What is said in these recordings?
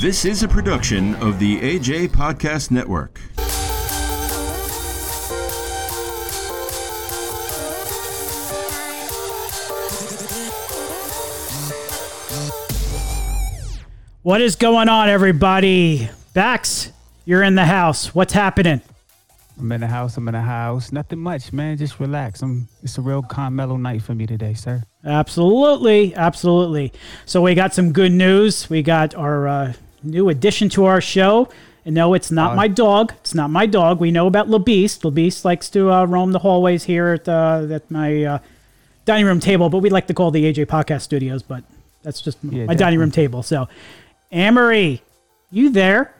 This is a production of the AJ Podcast Network. What is going on, everybody? Bax, you're in the house. What's happening? I'm in the house. I'm in the house. Nothing much, man. Just relax. I'm. It's a real calm, mellow night for me today, sir. Absolutely, absolutely. So we got some good news. We got our uh, new addition to our show. And no, it's not Uh, my dog. It's not my dog. We know about LeBeast. LeBeast likes to uh, roam the hallways here at, uh, at my uh, dining room table, but we like to call the AJ Podcast Studios. But that's just Yeah, my dining room table. So, Amory, you there?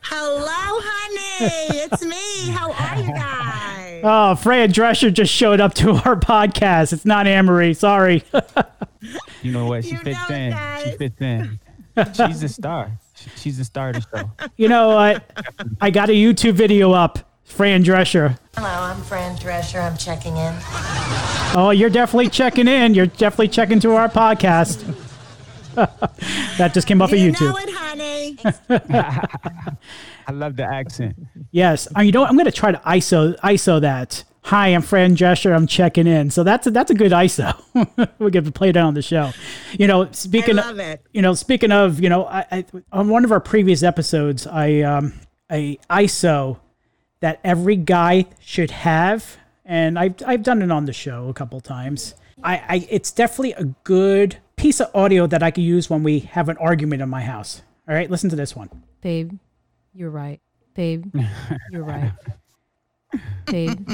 Hello, honey. It's me. How are you guys? Oh, Fran Drescher just showed up to our podcast. It's not Amory. Sorry. You know what? She You fits know it, in. She fits in. She's a star. She- She's the star of the show. you know what? I got a YouTube video up. Fran Drescher. Hello, I'm Fran Drescher. I'm checking in. Oh, you're definitely checking in. You're definitely checking to our podcast. that just came off of YouTube. know it, honey. I love the accent. Yes. Uh, you know what? I'm going to try to ISO ISO that. Hi, I'm Fran Drescher. I'm checking in. So that's a, that's a good ISO. we get to play it on the show. You know, speaking of, it. you know, speaking of, you know, I, I on one of our previous episodes, I um I ISO that every guy should have, and I've I've done it on the show a couple times. I, I it's definitely a good piece of audio that I can use when we have an argument in my house. All right, listen to this one. Babe, you're right. Babe, you're right. Babe,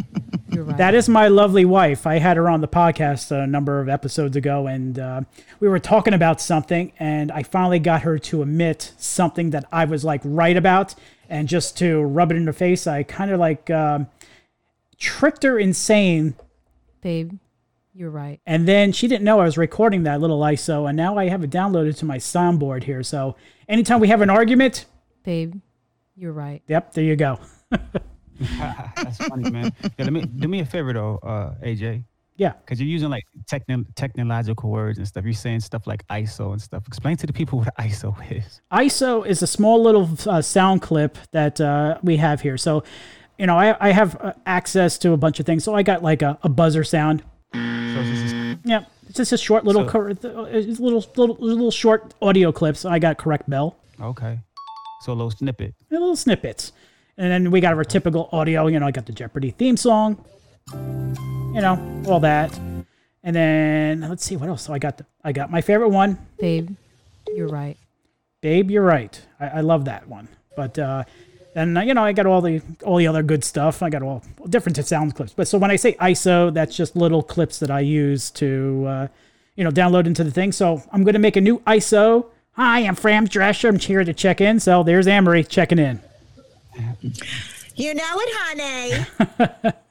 you're right. That is my lovely wife. I had her on the podcast a number of episodes ago, and uh, we were talking about something, and I finally got her to admit something that I was like right about, and just to rub it in her face, I kind of like um, tricked her in saying, Babe, you're right. and then she didn't know I was recording that little ISO, and now I have it downloaded to my soundboard here. So anytime we have an argument, Babe, you're right. yep, there you go. That's funny, man. Yeah, let me do me a favor though, uh, AJ, Yeah. because you're using like techno- technological words and stuff. You're saying stuff like ISO and stuff. Explain to the people what ISO is. ISO is a small little uh, sound clip that uh, we have here. So, you know, I, I have uh, access to a bunch of things. So I got like a, a buzzer sound. So this is Yeah, it's just a short little, So- cor- uh, little, little, little short audio clips. I got correct bell, okay. So a little snippet. A little snippets, and then we got our typical audio. You know, I got the Jeopardy theme song. You know, all that, and then let's see what else. So I got the, I got my favorite one. Babe, you're right. Babe, you're right. I, I love that one. But uh, then uh, you know I got all the all the other good stuff. I got all different sound clips. But so when I say ISO, that's just little clips that I use to uh, you know download into the thing. So I'm going to make a new ISO. Hi, I'm Fran Drescher. I'm here to check in. So there's Amory checking in. You know it, honey.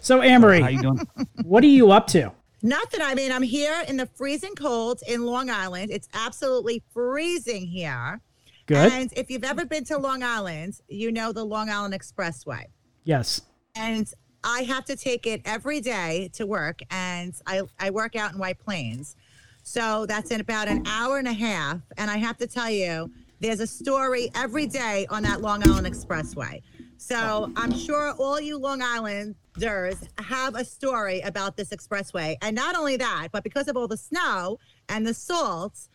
So Amory, How you doing? what are you up to? Nothing. I mean, I'm here in the freezing cold in Long Island. It's absolutely freezing here. Good. And if you've ever been to Long Island, you know the Long Island Expressway. Yes. And I have to take it every day to work. And I, I work out in White Plains. So that's in about an hour and a half. And I have to tell you, there's a story every day on that Long Island Expressway. So I'm sure all you Long Islanders have a story about this expressway. And not only that, but because of all the snow and the salt,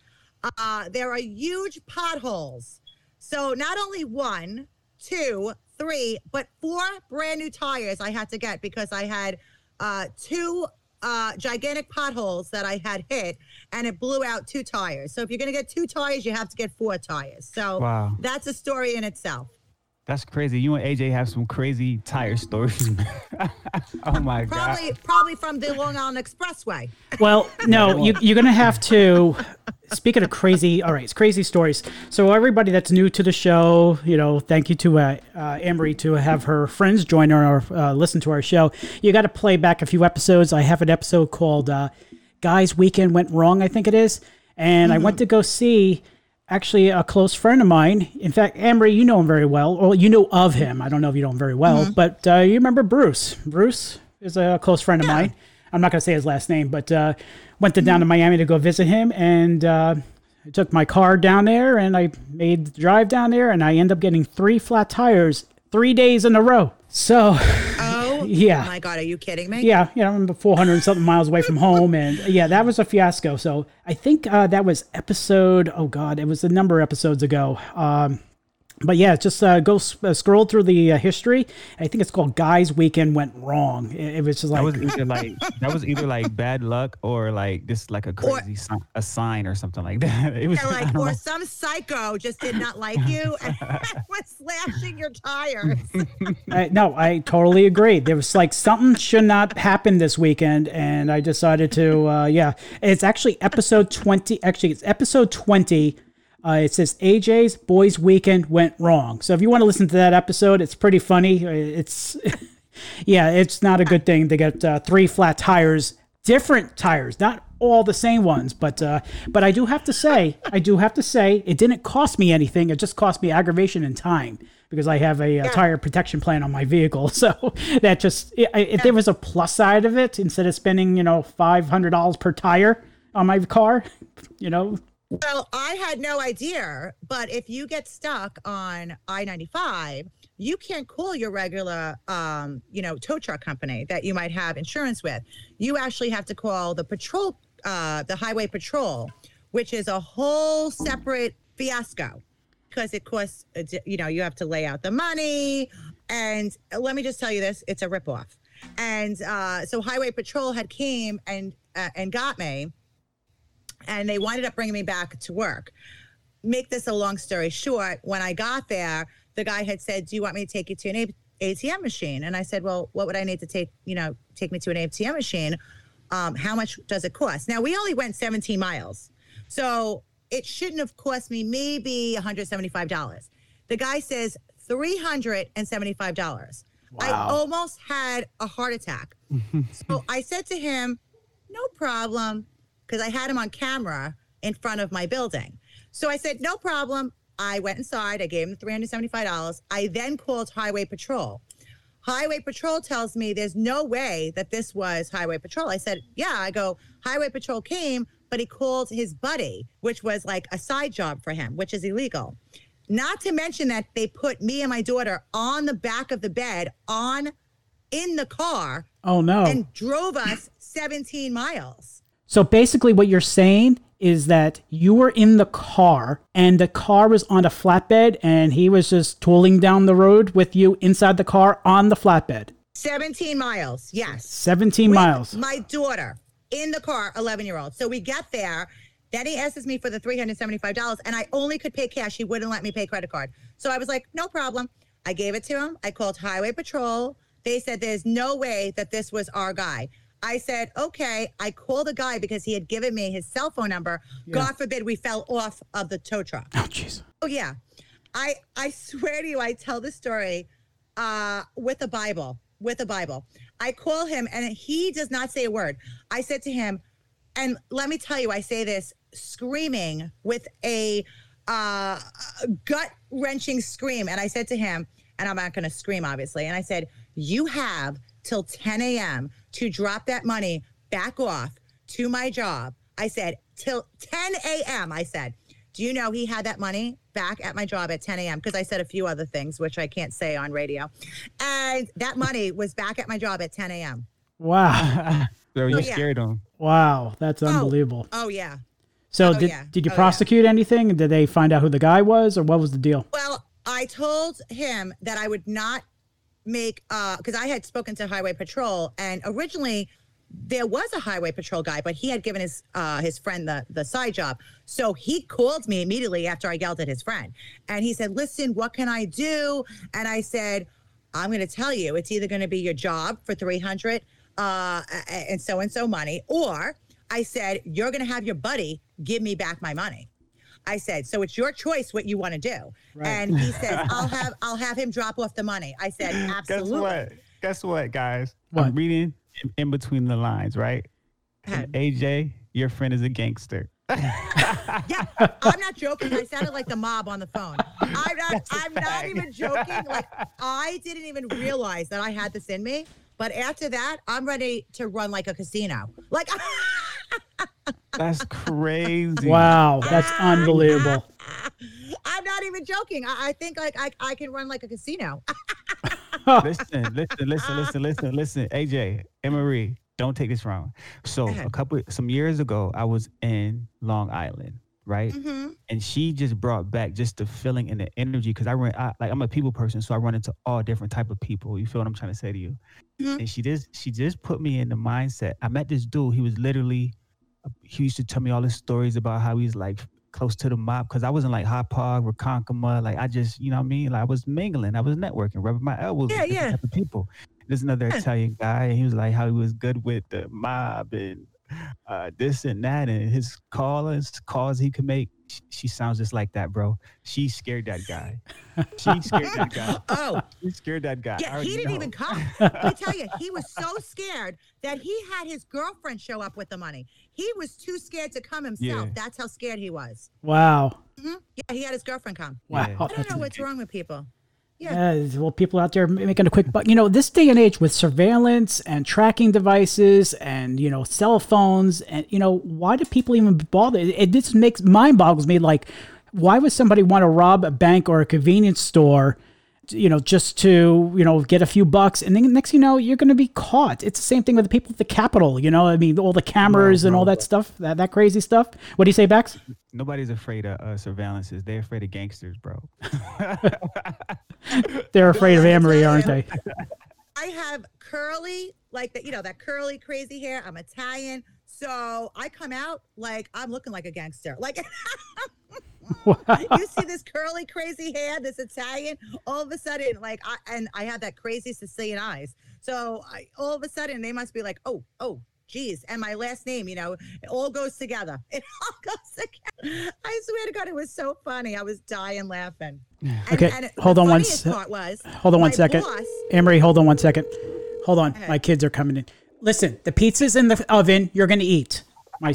uh, there are huge potholes. So not only one, two, three, but four brand new tires I had to get because I had uh, two uh, gigantic potholes that I had hit and it blew out two tires. So if you're going to get two tires, you have to get four tires. So Wow. that's a story in itself. That's crazy. You and AJ have some crazy tire stories. oh my god. Probably, probably from the Long Island Expressway. Well, no, you, you're going to have to. Speaking of crazy, all right, it's crazy stories. So everybody that's new to the show, you know, thank you to uh, uh, Amory to have her friends join her or uh, listen to our show. You got to play back a few episodes. I have an episode called uh, "Guys Weekend Went Wrong," I think it is, and I went to go see actually a close friend of mine. In fact, Amory, you know him very well, or you know of him. I don't know if you know him very well, but uh, you remember Bruce. Bruce is a close friend of mine. I'm not going to say his last name, but uh, went to, down to Miami to go visit him, and uh, I took my car down there and I made the drive down there and I end up getting three flat tires three days in a row. So, Yeah. My God, are you kidding me? yeah, know, I'm 400 and something miles away from home. And yeah, that was a fiasco. So I think uh, that was episode, oh God, it was a number of episodes ago. Um, but yeah, just uh, go s- uh, scroll through the uh, history. I think it's called "Guys Weekend Went Wrong." It, it was just That like was either like that was either like bad luck or like just like a crazy si- a sign or something like that. It was Yeah, like, or know. some psycho just did not like you and was slashing your tires. I, no, I totally agree. There was like something should not happen this weekend, and I decided to. Uh, yeah, it's actually episode twenty. Actually, it's episode twenty. Uh, it says AJ's Boys Weekend went wrong. So if you want to listen to that episode, it's pretty funny. Uh, It's yeah, it's not a good thing to get uh, three flat tires, different tires, not all the same ones. But uh, but I do have to say, I do have to say, it didn't cost me anything. It just cost me aggravation and time because I have a, uh tire protection plan on my vehicle. So that just if there was a plus side of it, instead of spending you know five hundred dollars per tire on my car, you know, Well, I had no idea, but if you get stuck on I 95, you can't call your regular, um, you know, tow truck company that you might have insurance with. You actually have to call the patrol, uh, the highway patrol, which is a whole separate fiasco because it costs, you know, you have to lay out the money. And let me just tell you this it's a ripoff. And uh, so Highway Patrol had came and uh, and got me and they winded up bringing me back to work. Make this a long story short, when I got there, the guy had said, "Do you want me to take you to an A- ATM machine?" And I said, "Well, what would I need to take? You know, take me to an ATM machine? Um, how much does it cost?" Now we only went 17 miles, so it shouldn't have cost me maybe 175 dollars. The guy says 375 dollars. I almost had a heart attack. so I said to him, "No problem." Because I had him on camera in front of my building. So I said, no problem. I went inside. I gave him $375. I then called Highway Patrol. Highway Patrol tells me there's no way that this was Highway Patrol. I said, yeah. I go, Highway Patrol came, but he called his buddy, which was like a side job for him, which is illegal. Not to mention that they put me and my daughter on the back of the bed on in the car oh no. and drove us 17 miles. So basically, what you're saying is that you were in the car and the car was on a flatbed and he was just tooling down the road with you inside the car on the flatbed. 17 miles, yes. 17 With miles. My daughter in the car, 11 year old. So we get there. Then he asks me for the $375 and I only could pay cash. He wouldn't let me pay credit card. So I was like, no problem. I gave it to him. I called Highway Patrol. They said there's no way that this was our guy. I said, okay. I called the guy because he had given me his cell phone number. God forbid we fell off of the tow truck. Oh, jeez. Oh yeah, I I swear to you, I tell the story uh, with a Bible. With a Bible, I call him and he does not say a word. I said to him, and let me tell you, I say this screaming with a uh, gut wrenching scream, and I said to him, and I'm not going to scream obviously, and I said, you have till 10 a.m. to drop that money back off to my job. I said, till 10 a.m. I said, do you know he had that money back at my job at 10 a.m. because I said a few other things, which I can't say on radio. And that money was back at my job at 10 a.m. Wow. so you Oh, yeah. scared him. Wow. That's oh. unbelievable. Oh, yeah. So oh, did, yeah. did you Oh, yeah. prosecute anything? Did they find out who the guy was or what was the deal? Well, I told him that I would not make uh because I had spoken to Highway Patrol and originally there was a highway patrol guy, but he had given his uh his friend the the side job. So he called me immediately after I yelled at his friend. And he said, "Listen, what can I do?" And I said, "I'm going to tell you. It's either going to be your job for 300 uh and so and so money or I said, "You're going to have your buddy give me back my money." I said, so it's your choice what you want to do. And he said, I'll have I'll have him drop off the money. I said, absolutely. Guess what? Guess what, guys? What? I'm reading in, in between the lines, right? And AJ, your friend is a gangster. Yeah, I'm not joking. I sounded like the mob on the phone. I'm not. I'm not even joking. Like I didn't even realize that I had this in me. But after that, I'm ready to run like a casino. Like That's crazy. Wow, that's unbelievable. I'm not even joking. I, I think like I, I can run like a casino. listen, listen, listen, listen, listen, listen. AJ, Emery, don't take this wrong. So a couple some years ago, I was in Long Island, right? hmm And she just brought back just the feeling and the energy because I run I, like I'm a people person, so I run into all different type of people. You feel what I'm trying to say to you? Mhm. And she just she just put me in the mindset. I met this dude. He was literally he used to tell me all his stories about how he's like close to the mob because I wasn't like Hauppauge, Ronkonkoma. Like I just, you know what I mean? Like I was mingling, I was networking, rubbing my elbows Yeah, with yeah. type of people. There's another Italian guy, and he was like how he was good with the mob and uh, this and that, and his callers calls he could make. She, she sounds just like that, bro. She scared that guy. She scared that guy. Oh, She scared that guy. Yeah. He didn't know. even come. Let me tell you, he was so scared that he had his girlfriend show up with the money. He was too scared to come himself. Yeah. That's how scared he was. Wow. hmm Yeah, he had his girlfriend come. Wow. I don't That's know what's wrong with people. Yeah. Well, people out there making a quick buck. You know, this day and age with surveillance and tracking devices and you know cell phones and you know why do people even bother? It, it just makes mind boggles me. Like, why would somebody want to rob a bank or a convenience store? You know, just to you know get a few bucks, and then next thing you know, you're going to be caught. It's the same thing with the people at the Capitol. You know, I mean, all the cameras and all bro. that stuff, that that crazy stuff. What do you say, Bax? Nobody's afraid of uh, surveillances. They're afraid of gangsters, bro. They're afraid of Amory, aren't they? I have curly, like that, you know, that curly, crazy hair. I'm Italian. So I come out like I'm looking like a gangster. Like you see this curly, crazy hair, this Italian, all of a sudden, like I and I have that crazy Sicilian eyes. So I all of a sudden they must be like, oh, oh, geez. And my last name, you know, it all goes together. It all goes together. I swear to God, it was so funny. I was dying laughing. And, Okay, and hold on one funniest sec- part was Hold on one second, boss- Amory, hold on one second. Hold on. My kids are coming in. Listen, the pizza's in the oven. You're going to eat. My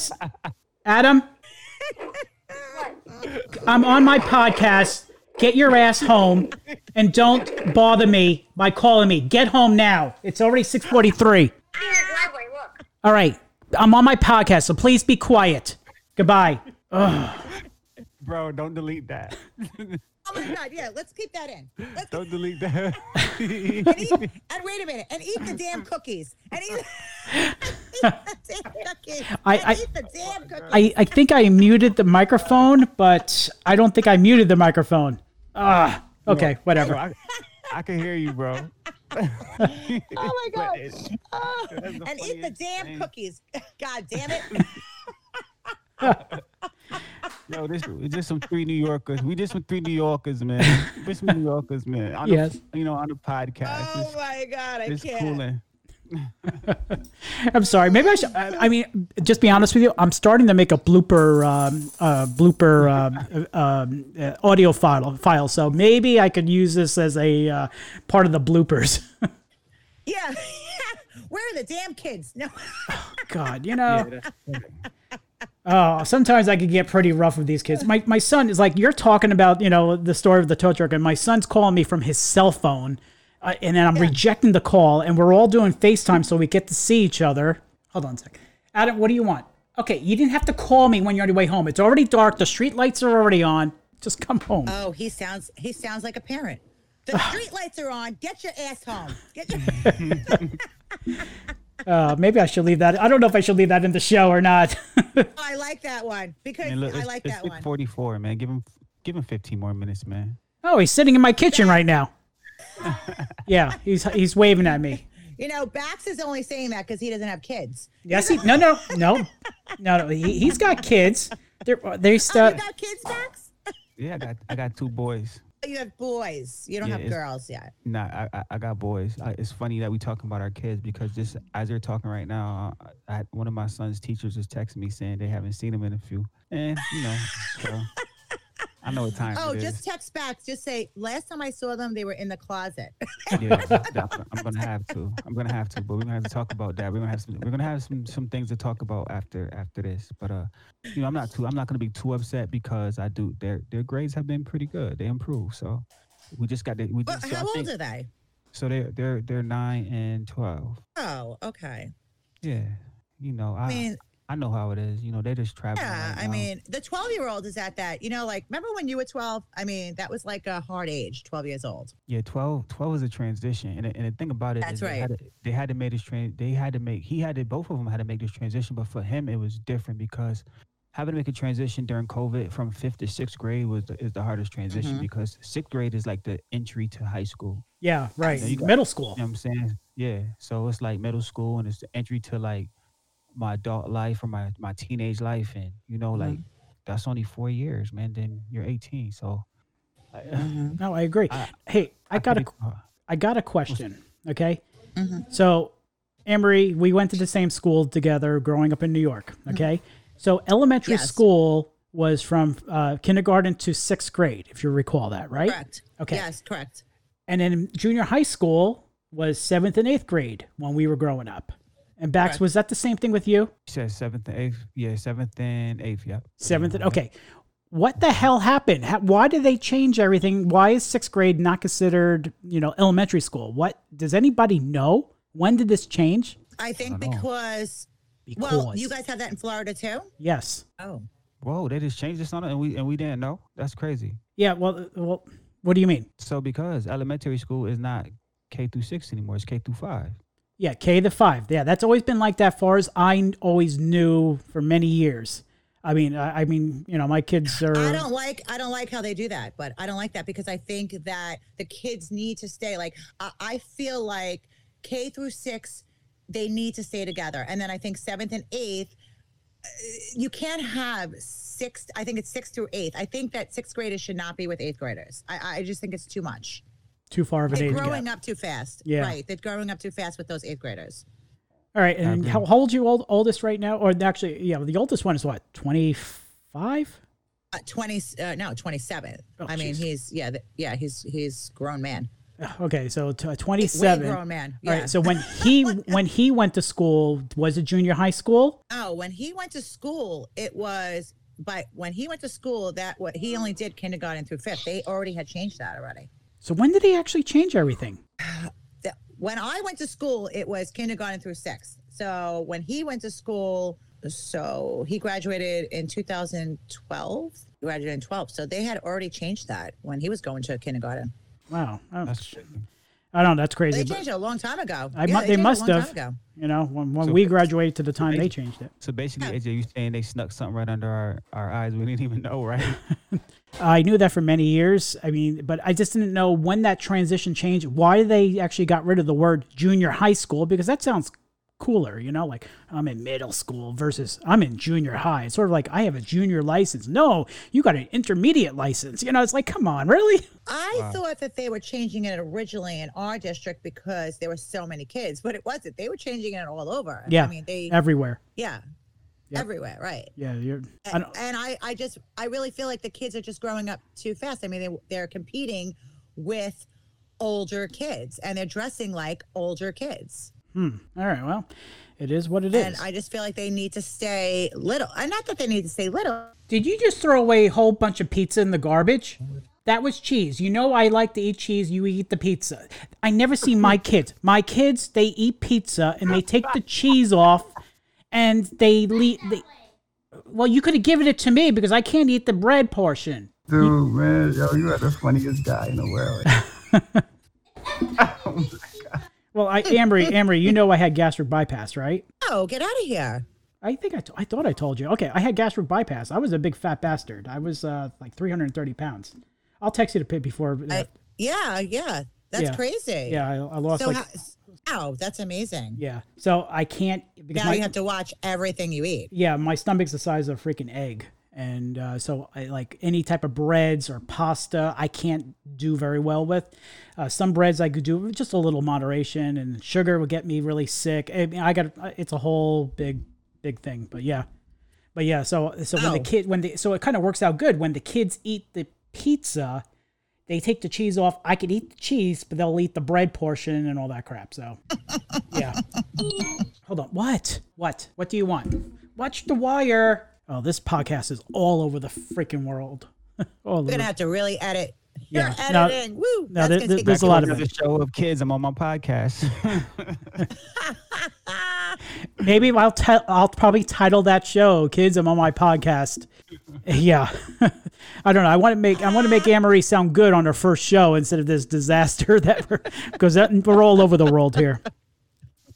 Adam, I'm on my podcast. Get your ass home and don't bother me by calling me. Get home now. It's already 6:43. All right. I'm on my podcast, so please be quiet. Goodbye. Bro, don't delete that. Oh my God! Yeah, let's keep that in. Let's don't delete that. and, eat, and wait a minute, and eat the damn cookies, and eat, eat the damn cookies, I- I- eat the damn cookies. I, I think I muted the microphone, but I don't think I muted the microphone. Ah, okay, whatever. I, I can hear you, bro. oh my God! Oh, and eat the damn thing. cookies. God damn it! Yo, this is just some three New Yorkers. We just some three New Yorkers, man. We some New Yorkers, man. On Yes. The, you know, on the podcast. Oh my God! I it's can't. cooling. I'm sorry. Maybe I should. I, I mean, just be honest with you. I'm starting to make a blooper, um, uh, blooper um, uh, um, uh, audio file. File. So maybe I could use this as a uh, part of the bloopers. Yeah. Where are the damn kids? No. God, you know. Oh, sometimes I could get pretty rough with these kids. My my son is like you're talking about, you know, the story of the tow truck, and my son's calling me from his cell phone, uh, and then I'm rejecting the call, and we're all doing FaceTime so we get to see each other. Hold on a sec, Adam. What do you want? Okay, you didn't have to call me when you're on your way home. It's already dark. The street lights are already on. Just come home. Oh, he sounds he sounds like a parent. The street lights are on. Get your ass home. Get your. Uh, maybe I should leave that. I don't know if I should leave that in the show or not. Oh, I like that one because Man, look, I like it's that one. 644, man. Give him give him 15 more minutes, man. oh, he's sitting in my kitchen right now. yeah, he's he's waving at me. You know, Bax is only saying that because he doesn't have kids. Yes, he, no, no, no, no, no. He, he's got kids. They're they Oh, you got kids, Bax? Yeah, I got I got two boys. You have boys. You don't Yeah, have girls yet. Nah, I, I, I got boys. I, it's funny that we talking about our kids because just as they're talking right now, uh, I, one of my son's teachers just texted me saying they haven't seen him in a few, and you know, so I know what time Oh, is. just text back. Just say, last time I saw them, they were in the closet. yeah. I'm gonna have to. I'm gonna have to. But we're gonna have to talk about that. We're gonna have some. We're gonna have some some things to talk about after after this. But uh, you know, I'm not too. I'm not gonna be too upset because I do. Their their grades have been pretty good. They improved. So we just got. To, we But just, so how old think- are they? So they're they're they're nine and twelve. Oh, okay. Yeah, you know, I, I mean, I know how it is. You know, they just travel. Yeah, right I mean, the 12 year old is at that, you know, like, remember when you were 12? I mean, that was like a hard age, 12 years old. yeah, 12, 12 is a transition, and the- and the thing about it That's is they right. had to, they had to make this train. They had to make. He had to. Both of them had to make this transition, but for him, it was different because having to make a transition during COVID from fifth to sixth grade was the, is the hardest transition Mhm. because sixth grade is like the entry to high school. Yeah, right. you got- Middle school. You know what I'm saying? Yeah. So it's like middle school and it's the entry to like my adult life or my, my teenage life. And, you know, like that's only four years, man. Then you're 18. So I, No, I agree. I- hey, I got a uh, I got a question. Okay. Mhm. So, Amory, we went to the same school together growing up in New York. Okay. So, elementary Yes. school was from uh, kindergarten to sixth grade, if you recall that, right? Correct. Okay. Yes, correct. And then junior high school was seventh and eighth grade when we were growing up. And Bax, Correct. was that the same thing with you? You said seventh and eighth. Yeah, seventh and eighth. Yep. Seventh and okay. What the hell happened? How, why did they change everything? Why is sixth grade not considered, you know, elementary school? What does anybody know? When did this change? I think don't because, Because well, you guys have that in Florida too? yes, Oh. Whoa, they just changed this on it and we and we didn't know. That's crazy. yeah. Well, uh, well, what do you mean? So because elementary school is not K through six anymore, it's K through five. Yeah, K the five. Yeah, that's always been like that. Far as I always knew for many years. I mean, I, I mean, you know, my kids are. I don't like I don't like how they do that, but I don't like that because I think that the kids need to stay. Like I, I feel like K through six, they need to stay together, and then I think seventh and eighth, uh, you can't have sixth. I think it's sixth through eighth. I think that sixth graders should not be with eighth graders. I, I just think it's too much. Too far of an They're age growing gap. up too fast. Yeah. right. They're growing up too fast with those eighth graders. All right, and agree. how, how old you old, oldest right now? Or actually, yeah, the oldest one is what twenty five. Uh, Twenty, uh, no, twenty-seven. Oh, I mean, he's yeah, th- yeah, he's he's grown man. Okay, so t- Way twenty seven. grown man. All Yeah. right, so when he when he went to school, was it junior high school? Oh, when he went to school, it was. But when he went to school, that what he only did kindergarten through fifth. They already had changed that already. So when did he actually change everything? When I went to school, it was kindergarten through sixth. So when he went to school, so he graduated in 2012. He graduated in 12. So they had already changed that when he was going to kindergarten. Wow, I That's crazy. I don't know. That's crazy. They changed it a long time ago. I Yeah, mu- they changed a must long have. time ago. you know, when, when So- we graduated to the time they changed it. So basically, Yeah. AJ, you saying they snuck something right under our, our eyes we didn't even know, right? I knew that for many years. I mean, but I just didn't know when that transition changed. Why they actually got rid of the word junior high school because that sounds cooler, you know, like I'm in middle school versus I'm in junior high. It's sort of like I have a junior license. No, you got an intermediate license. You know, it's like, come on, really? I thought that they were changing it originally in our district because there were so many kids, but it wasn't. They were changing it all over. Yeah, I mean, they, everywhere. yeah, Yep. everywhere, right. Yeah, you're. I And, don't, and I, I just, I really feel like the kids are just growing up too fast. I mean, they, they're competing with older kids and they're dressing like older kids. Hmm. All right, well, it is what it is. And I just feel like they need to stay little. And not that they need to stay little. Did you just throw away a whole bunch of pizza in the garbage? That was cheese. You know I like to eat cheese. You eat the pizza. I never see my kids. My kids, they eat pizza and they take the cheese off, and they leave. They, well, you could have given it to me because I can't eat the bread portion. Dude, man, yo, you are the funniest guy in the world. Well, I Amory, Amory, you know I had gastric bypass, right? Oh, get out of here. I think I, t- I thought I told you. Okay, I had gastric bypass. I was a big fat bastard. I was uh, like 330 pounds. I'll text you the pit before. uh, I, yeah, yeah. That's Yeah. crazy. yeah, I, I lost So, like. how, wow, that's amazing. yeah, so I can't because Now my, you have to watch everything you eat. yeah, my stomach's the size of a freaking egg. And uh, so, I like any type of breads or pasta, I can't do very well with. Uh, some breads I could do with just a little moderation, and sugar would get me really sick. I mean, I got it's a whole big, big thing. But yeah, but yeah. So so when the Oh. kid when the so it kind of works out good when the kids eat the pizza, they take the cheese off. I could eat the cheese, but they'll eat the bread portion and all that crap. So yeah. Hold on. What? What? What do you want? Watch The Wire. Oh, this podcast is all over the freaking world. all We're gonna have to really edit. Yeah. You're No- editing. Woo. no, That's there- gonna there- take there's a lot of Another show of kids. I'm on my podcast. maybe I'll te- I'll probably title that show "Kids." I'm on my podcast. Yeah, I don't know. I want to make I want to make Anne Marie sound good on her first show instead of this disaster that we're because we're all over the world here.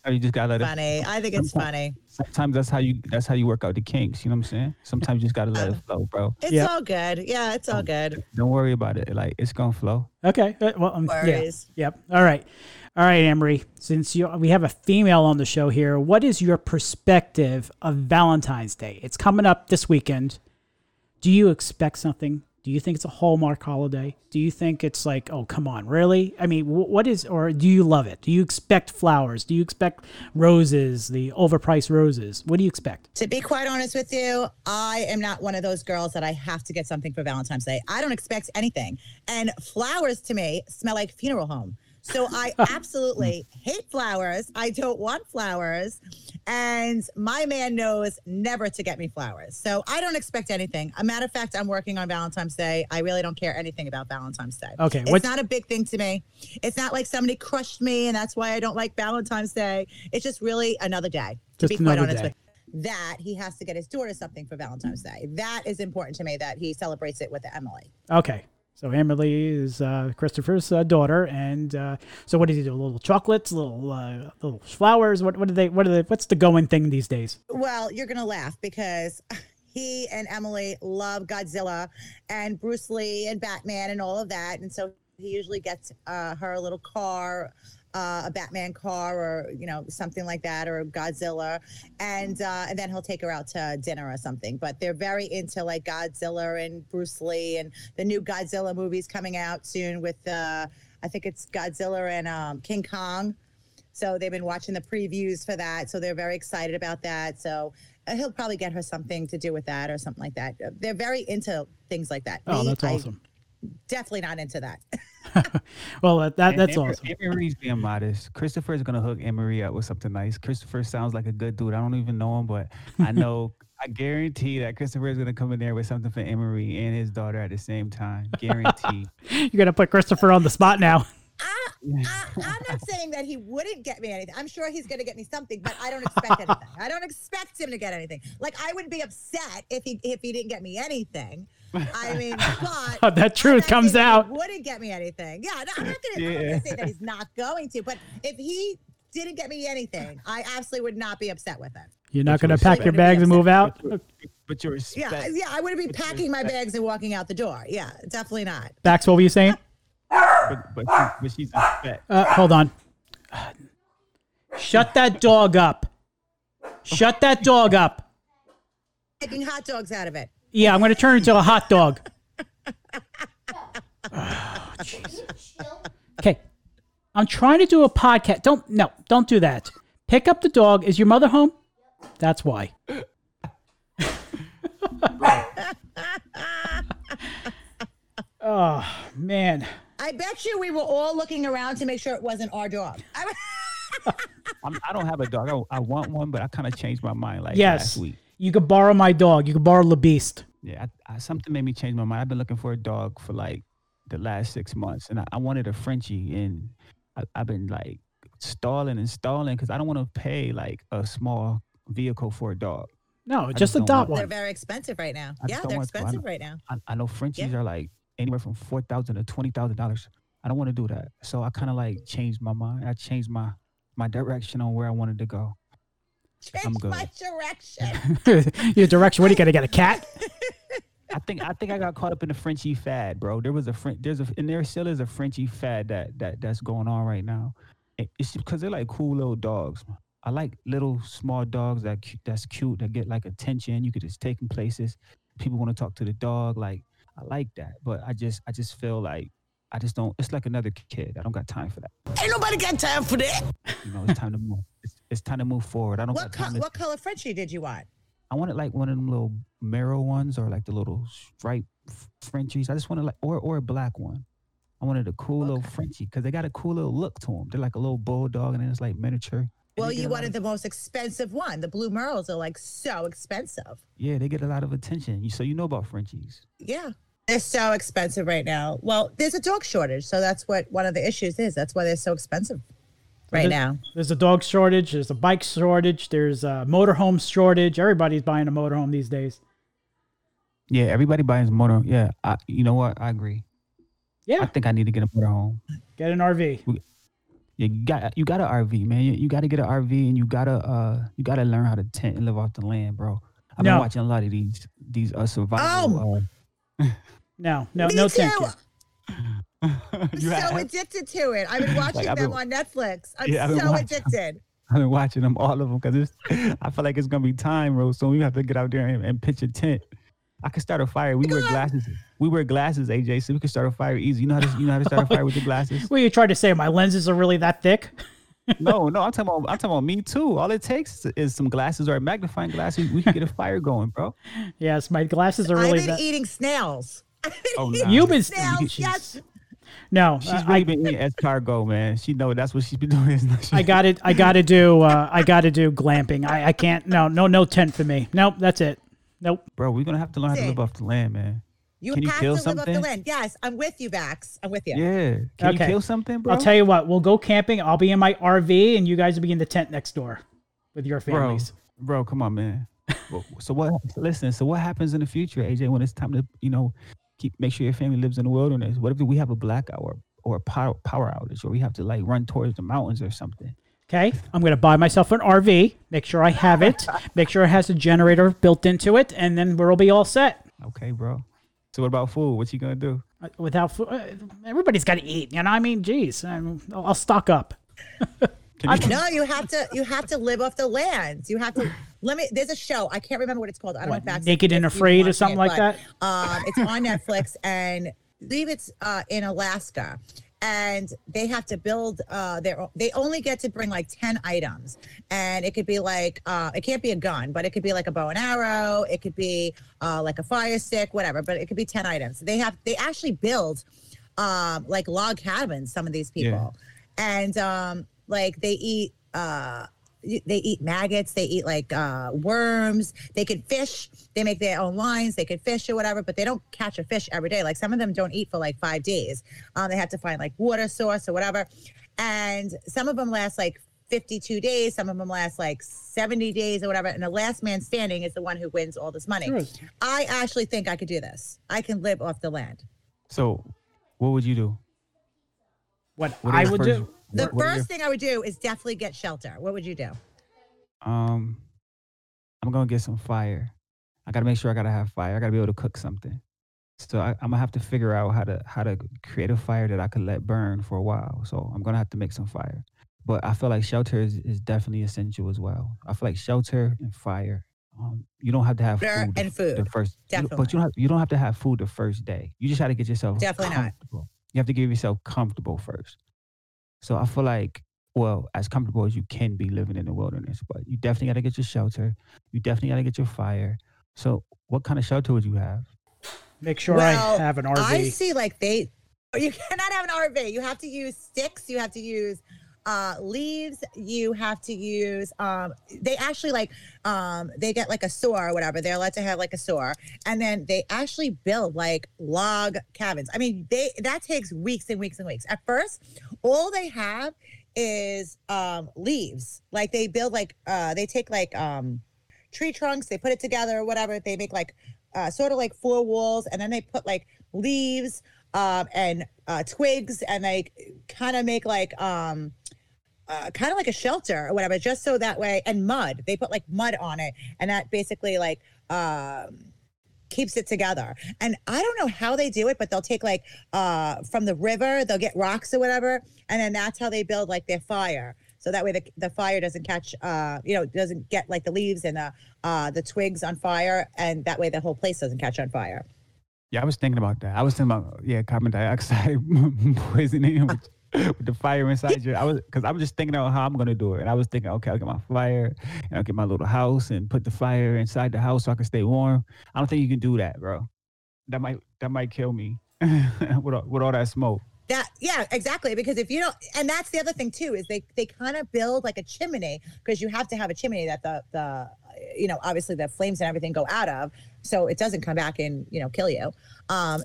Oh, you just gotta let it. Funny. I think it's funny. Sometimes that's how you that's how you work out the kinks. You know what I'm saying? Sometimes you just gotta let it flow, bro. It's Yeah. all good. Yeah, it's all good. Don't worry about it. Like it's gonna flow. Okay. uh, Well, um, yeah. Worries. Yep. All right. All right, Emery. Since you we have a female on the show here, what is your perspective of Valentine's Day? It's coming up this weekend. Do you expect something? Do you think it's a Hallmark holiday? Do you think it's like, oh, come on, really? I mean, what is, or do you love it? Do you expect flowers? Do you expect roses, the overpriced roses? What do you expect? To be quite honest with you, I am not one of those girls that I have to get something for Valentine's Day. I don't expect anything. And flowers to me smell like funeral home. So I absolutely hate flowers. I don't want flowers. And my man knows never to get me flowers. So I don't expect anything. A matter of fact, I'm working on Valentine's Day. I really don't care anything about Valentine's Day. Okay, It's not a big thing to me. It's not like somebody crushed me and that's why I don't like Valentine's Day. It's just really another day. To Just be quite another honest day. with that he has to get his daughter something for Valentine's Day. That is important to me that he celebrates it with Emily. Okay. So Emily is uh, Christopher's uh, daughter, and uh, so what does he do? Little chocolates, little uh, little flowers. What what do they? What are they? What's the going thing these days? Well, you're gonna laugh because he and Emily love Godzilla and Bruce Lee and Batman and all of that, and so he usually gets uh, her a little car. Uh, a Batman car, or you know, something like that, or Godzilla, and uh, and then he'll take her out to dinner or something. But they're very into like Godzilla and Bruce Lee, and the new Godzilla movies coming out soon with uh, I think it's Godzilla and um, King Kong. So they've been watching the previews for that. So they're very excited about that. So uh, he'll probably get her something to do with that or something like that. They're very into things like that. Oh, Me, that's I- awesome. Definitely not into that. Well, that, that that's Anne- awesome. Anne Marie's being modest. Christopher is gonna hook Anne Marie up with something nice. Christopher sounds like a good dude. I don't even know him, but I know I guarantee that Christopher is gonna come in there with something for Anne Marie and his daughter at the same time. Guarantee. You're gonna put Christopher on the spot now. I, I'm not saying that he wouldn't get me anything. I'm sure he's going to get me something, but I don't expect anything. I don't expect him to get anything. Like I would be upset if he if he didn't get me anything. I mean, but that truth comes out. Wouldn't get me anything. Yeah, no, I'm not gonna, I'm Yeah. gonna say that he's not going to, but if he didn't get me anything, I absolutely would not be upset with it. You're not gonna pack your bags and move out. But, but your respect. Yeah, yeah, I wouldn't be packing my bags and walking out the door. Yeah, definitely not. Bax, what were you saying? But, but, she, but she's respect. Uh, hold on. Shut that dog up. Shut that dog up. Making hot dogs out of it. Yeah, I'm gonna turn into a hot dog. Oh, jeez. okay, I'm trying to do a podcast. Don't no, don't do that. Pick up the dog. Is your mother home? That's why. oh man. I bet you we were all looking around to make sure it wasn't our dog. I I'm, I don't have a dog. I, I want one, but I kind of changed my mind like Yes. last week. You could borrow my dog. You could borrow the beast. Yeah, I, I, something made me change my mind. I've been looking for a dog for like the last six months, and I, I wanted a Frenchie, and I, I've been like stalling and stalling because I don't want to pay like a small vehicle for a dog. No, I just just don't adopt want- they're very expensive right now. I Yeah, they're want to. Expensive know- right now. I, I know Frenchies are like anywhere from four thousand to twenty thousand dollars. I don't want to do that, so I kind of like changed my mind. I changed my my direction on where I wanted to go. I'm Change good. my direction. Your direction. What are you gonna get? A cat? I think I think I got caught up in the Frenchie fad, bro. There was a French, there's a, and there still is a Frenchie fad that that that's going on right now. It's because they're like cool little dogs. I like little small dogs that that's cute that get like attention. You could just take them places. People want to talk to the dog. Like I like that, but I just I just feel like I just don't. It's like another kid. I don't got time for that. Ain't nobody got time for that. You know, it's time to move. It's, it's time to move forward. I don't What co- to what color Frenchie did you want? I wanted like one of them little merle ones or like the little stripe Frenchies. I just wanted like or or a black one. I wanted a cool little Frenchie because they got a cool little look to them. They're like a little bulldog and then it's like miniature. Well, you wanted of- the most expensive one. The blue merles are like so expensive. yeah, they get a lot of attention. You so you know about Frenchies. Yeah. They're so expensive right now. Well, there's a dog shortage, so that's what one of the issues is. That's why they're so expensive. Right There's- now. There's a dog shortage. There's a bike shortage. There's a motorhome shortage. Everybody's buying a motorhome these days. Yeah, everybody buys a motor. Yeah, I, you know what? I agree. Yeah, I think I need to get a motorhome. get an RV. Yeah, you got you got an RV, man. You, you got to get an RV, and you gotta uh you gotta learn how to tent and live off the land, bro. I've No. been watching a lot of these these uh survival. No, no, Me no, too. thank you. I'm you so have- addicted to it. I've been watching I've them on Netflix. I'm Yeah, so watching- addicted. I've been watching them all of them because I feel like it's gonna be time, bro. So we have to get out there and, and pitch a tent. I could start a fire. We wear glasses. We wear glasses, AJ, so we could start a fire easy. You know how to you know how to start a fire with the glasses? Well, you tried to say my lenses are really that thick. No, no, I'm talking about I'm talking about me too. All it takes is, is some glasses or a magnifying glass. We, we can get a fire going, bro. Yes, my glasses are really. I've really been that. eating snails. I've been Oh, eating nah. You've been snails. Yes. No, She's uh, really I, been eating escargot, man. She know that's what she's been doing. She- I got it. I got to do. Uh, I got to do glamping. I, I can't. No, no, no tent for me. Nope, that's it. Nope. bro, we're gonna have to learn how to Sick. live off the land, man. You Can you have kill to live up the something? land. Yes, I'm with you, Bax. I'm with you. Yeah. Can Okay. you kill something, bro? I'll tell you what. We'll go camping. I'll be in my RV, and you guys will be in the tent next door with your families. bro, come on, man. So what? Listen. So what happens in the future, AJ, when it's time to, you know, keep make sure your family lives in the wilderness? What if we have a blackout or or a power power outage, or we have to like run towards the mountains or something? Okay, I'm gonna buy myself an RV. Make sure I have it. make sure it has a generator built into it, and then we'll be all set. Okay, bro. So what about food? What you gonna do? Uh, Without food, uh, everybody's got to eat. You know, I mean, geez, I'm, I'll I'll stock up. You, No, you have to. You have to live off the land. You have to. Let me. There's a show. I can't remember what it's called. I don't What, know if. Naked and Afraid or something it, like but, Um, it's on Netflix, and I believe it's uh, in Alaska. And they have to build uh, their. They only get to bring like ten items, and it could be like uh, it can't be a gun, but it could be like a bow and arrow. It could be uh, like a fire stick, whatever. But it could be ten items. They have. They actually build um, like log cabins. Some of these Yeah. people, and um, like they eat. Uh, they eat maggots. They eat like uh, worms. They can fish. They make their own lines. They could fish or whatever, but they don't catch a fish every day. Like some of them don't eat for like five days. Um, they have to find like water source or whatever, and some of them last like 52 days. Some of them last like 70 days or whatever. And the last man standing is the one who wins all this money. Sure. I actually think I could do this. I can live off the land. so what would you do? What, What I would first- do. The what- what first thing I would do is definitely get shelter. What would you do? Um, I'm gonna get some fire. I gotta make sure I gotta have fire. I gotta be able to cook something. So I, I'm gonna have to figure out how to how to create a fire that I could let burn for a while. So I'm gonna have to make some fire. But I feel like shelter is, is definitely essential as well. I feel like shelter and fire. Um, you don't have to have Water food the- and food. the first, you but you don't have, you don't have to have food the first day. You just have to get yourself Definitely not. You have to give yourself comfortable first. So I feel like, well, as comfortable as you can be living in the wilderness, but you definitely got to get your shelter. You definitely got to get your fire. So what kind of shelter would you have? Make sure Well, I have an RV. I see like they you cannot have an RV. You have to use sticks, you have to use uh leaves, you have to use um they actually like um they get like a saw or whatever. They're allowed to have like a saw and then they actually build like log cabins. I mean, they that takes weeks and weeks and weeks. At first, all they have is um leaves. Like they build like uh they take like um tree trunks, they put it together or whatever. They make like uh, sort of like four walls, and then they put like leaves um, and uh, twigs, and they kind of make like um, uh, kind of like a shelter or whatever, just so that way, and mud. They put like mud on it, and that basically like um, keeps it together. And I don't know how they do it, but they'll take like uh, from the river, they'll get rocks or whatever, and then that's how they build like their fire. So that way the, the fire doesn't catch, uh, you know, doesn't get like the leaves and the uh, the twigs on fire, and that way the whole place doesn't catch on fire. Yeah, I was thinking about that. I was thinking about yeah, carbon dioxide poisoning with, the fire inside you. I was because I was just thinking about how I'm gonna do it, and I was thinking, okay, I'll get my fire and I'll get my little house and put the fire inside the house so I can stay warm. I don't think you can do that, bro. That might that might kill me with all, with all that smoke. That yeah, exactly. Because if you don't, and that's the other thing too, is they they kind of build like a chimney because you have to have a chimney that the the you know obviously the flames and everything go out of, so it doesn't come back and you know kill you. Um,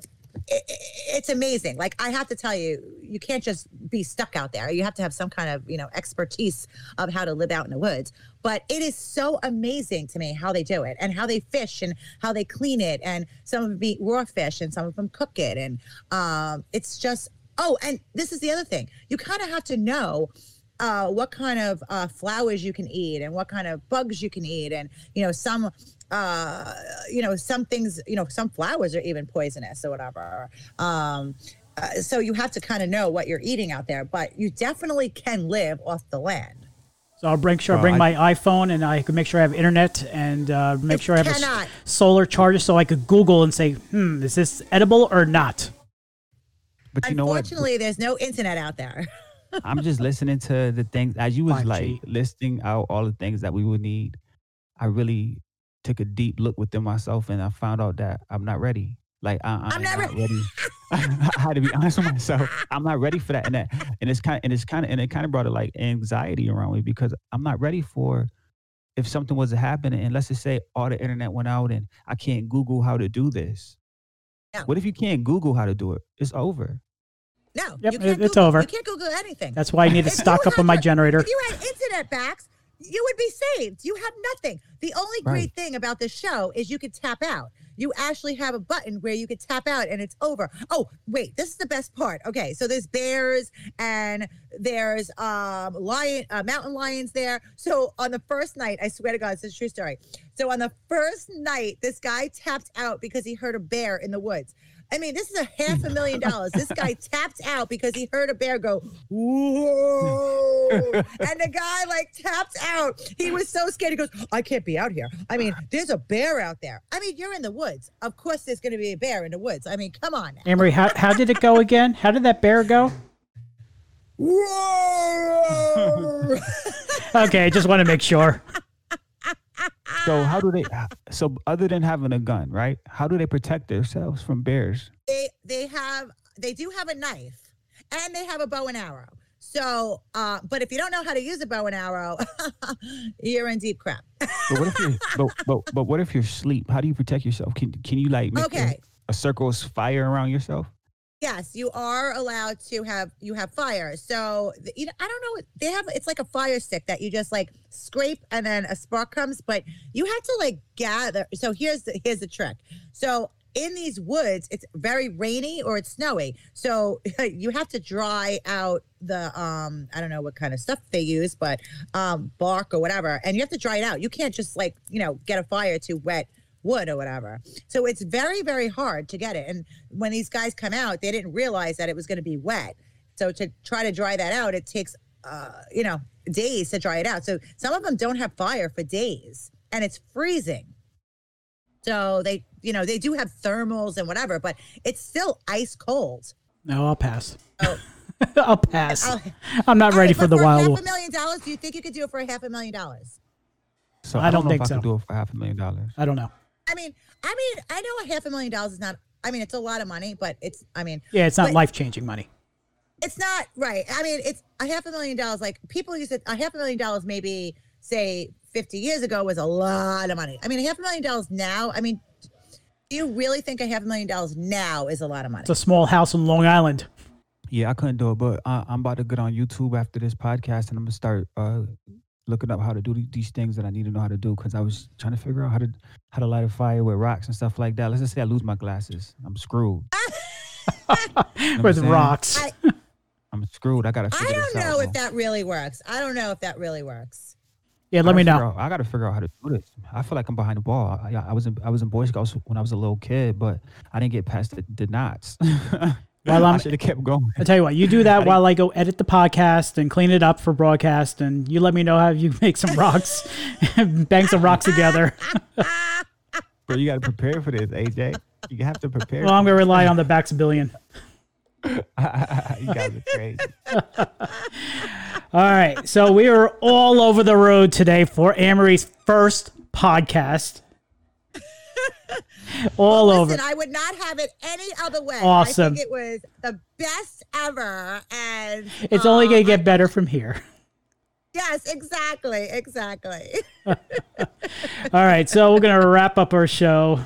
it's amazing. Like I have to tell you, you can't just be stuck out there. You have to have some kind of you know expertise of how to live out in the woods. But it is so amazing to me how they do it and how they fish and how they clean it. And some of them eat raw fish and some of them cook it. And um, it's just oh, and this is the other thing. You kind of have to know uh, what kind of uh, flowers you can eat and what kind of bugs you can eat and you know some uh you know some things you know some flowers are even poisonous or whatever um uh, so you have to kind of know what you're eating out there but you definitely can live off the land So I'll bring sure I bring I- my iPhone and I can make sure I have internet and uh, make sure I have a s- cannot. solar charger so I could Google and say, hmm, is this edible or not? But you know what? unfortunately there's no internet out there I'm just listening to the things as you was 5G. like listing out all the things that we would need. I really took a deep look within myself and I found out that I'm not ready. Like I, I'm, I'm not not ready. I had to be honest with myself. I'm not ready for that, and that, and it's kind, and it's kind of, and it kind of brought a like anxiety around me because I'm not ready for if something was to happen, and let's just say all the internet went out and I can't Google how to do this. Yeah. What if you can't Google how to do it? It's over. No Yep, you it- can't it's Google, over. you can't google anything That's why I need to stock up on my your- generator. If you had internet backs, you would be saved. You have nothing. The only great thing about this show is you could tap out. You actually have a button where you could tap out and it's over. Oh, wait, this is the best part. Okay, so there's bears and there's um lion uh, mountain lions there. So on the first night, I swear to God, it's a true story. So on the first night, this guy tapped out because he heard a bear in the woods. I mean, this is a half a million dollars. This guy tapped out because he heard a bear go, whoa. and the guy like tapped out. He was so scared. He goes, I can't be out here. I mean, there's a bear out there. I mean, you're in the woods. Of course, there's going to be a bear in the woods. I mean, come on. Now. Amory, how, how did it go again? How did that bear go? Whoa. Okay, just want to make sure. So how do they? So other than having a gun, right? How do they protect themselves from bears? they they have they do have a knife and they have a bow and arrow. So, uh, but if you don't know how to use a bow and arrow, you're in deep crap. But what if you're? but, but but what if you're asleep? How do you protect yourself? Can can you like make a- Okay. a, circle of fire around yourself? Yes, you are allowed to have you have fire. So you know, I don't know. They have it's like a fire stick that you just like scrape and then a spark comes. But you have to like gather. So here's the here's the trick. So in these woods, it's very rainy or it's snowy. So you have to dry out the um I don't know what kind of stuff they use, but um bark or whatever, and you have to dry it out. You can't just like you know get a fire to wet wood or whatever. So it's very, very hard to get it. And when these guys come out, they didn't realize that it was going to be wet. So to try to dry that out, it takes, uh, you know, days to dry it out. So some of them don't have fire for days and it's freezing. So they, you know, they do have thermals and whatever, but it's still ice cold. No, I'll pass. Oh. I'll pass. I'll- I'm not ready right, for the for wild. half a million dollars, do you think you could do it for a half a million dollars? So I don't know think if I so. could do it for half a million dollars. I don't know. I mean, I mean, I know a half a million dollars is not. I mean, it's a lot of money, but it's. I mean, Yeah, it's not life changing money. it's not right. I mean, it's a half a million dollars. Like people used to, a half a million dollars, maybe say 50 years ago was a lot of money. I mean, a half a million dollars now. I mean, do you really think a half a million dollars now is a lot of money? It's a small house in Long Island. Yeah, I couldn't do it, but I, I'm about to get on YouTube after this podcast, and I'm gonna start uh, looking up how to do these things that I need to know how to do because I was trying to figure out how to how to light a fire with rocks and stuff like that. Let's just say I lose my glasses, I'm screwed. You know I'm With rocks. I, I'm screwed. I gotta. I don't this out, know if bro. that really works. I don't know if that really works. yeah, let me know. figure out- I gotta figure out how to do this. I feel like I'm behind the ball. I, I was in I was in Boy Scouts when I was a little kid, but I didn't get past the, the knots. I I'm- should have kept going. I tell you what, you do that while I go edit the podcast and clean it up for broadcast, and you let me know how you make some rocks, bang some rocks together. Bro, you gotta prepare for this, AJ. You have to prepare. Well, I'm gonna rely on the Bax billion. you guys are crazy. All right, so we are all over the road today for Amory's first podcast. All over. Listen, I would not have it any other way. Awesome. I think it was the best ever, and It's only um, gonna get better from here. Yes, exactly, exactly. All right, so we're gonna wrap up our show.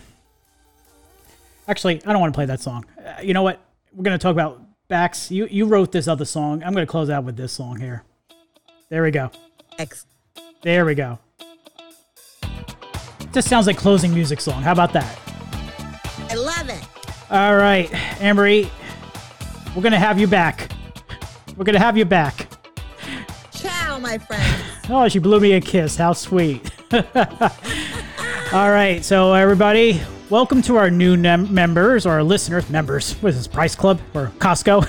Actually, I don't want to play that song. uh, you know what? We're gonna talk about Bax. You you wrote this other song. I'm gonna close out with this song here. There we go. Ex- There we go. Just sounds like closing music song. How about that? I love it. All right, Amory, we're gonna have you back. We're gonna have you back. Ciao, my friend. Oh, she blew me a kiss. How sweet. All right, so everybody, welcome to our new nem- members or listeners. Members, what is this, Price Club or Costco?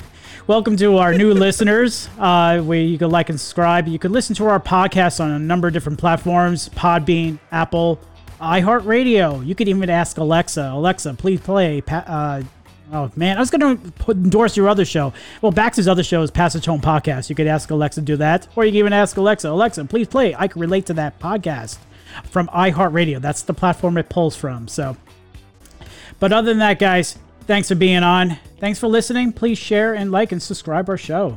welcome to our new listeners. Uh, where you can like and subscribe. You can listen to our podcast on a number of different platforms: Podbean, Apple, iHeartRadio. You could even ask Alexa, Alexa, please play. Uh, Oh man, I was going to endorse your other show. Well, Bax's other show is Passage Home Podcast. You could ask Alexa to do that, or you can even ask Alexa, Alexa, please play. I can relate to that podcast from iHeartRadio. That's the platform it pulls from. So, but other than that, guys, thanks for being on. Thanks for listening. Please share and like and subscribe our show.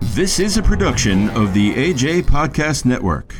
This is a production of the AJ Podcast Network.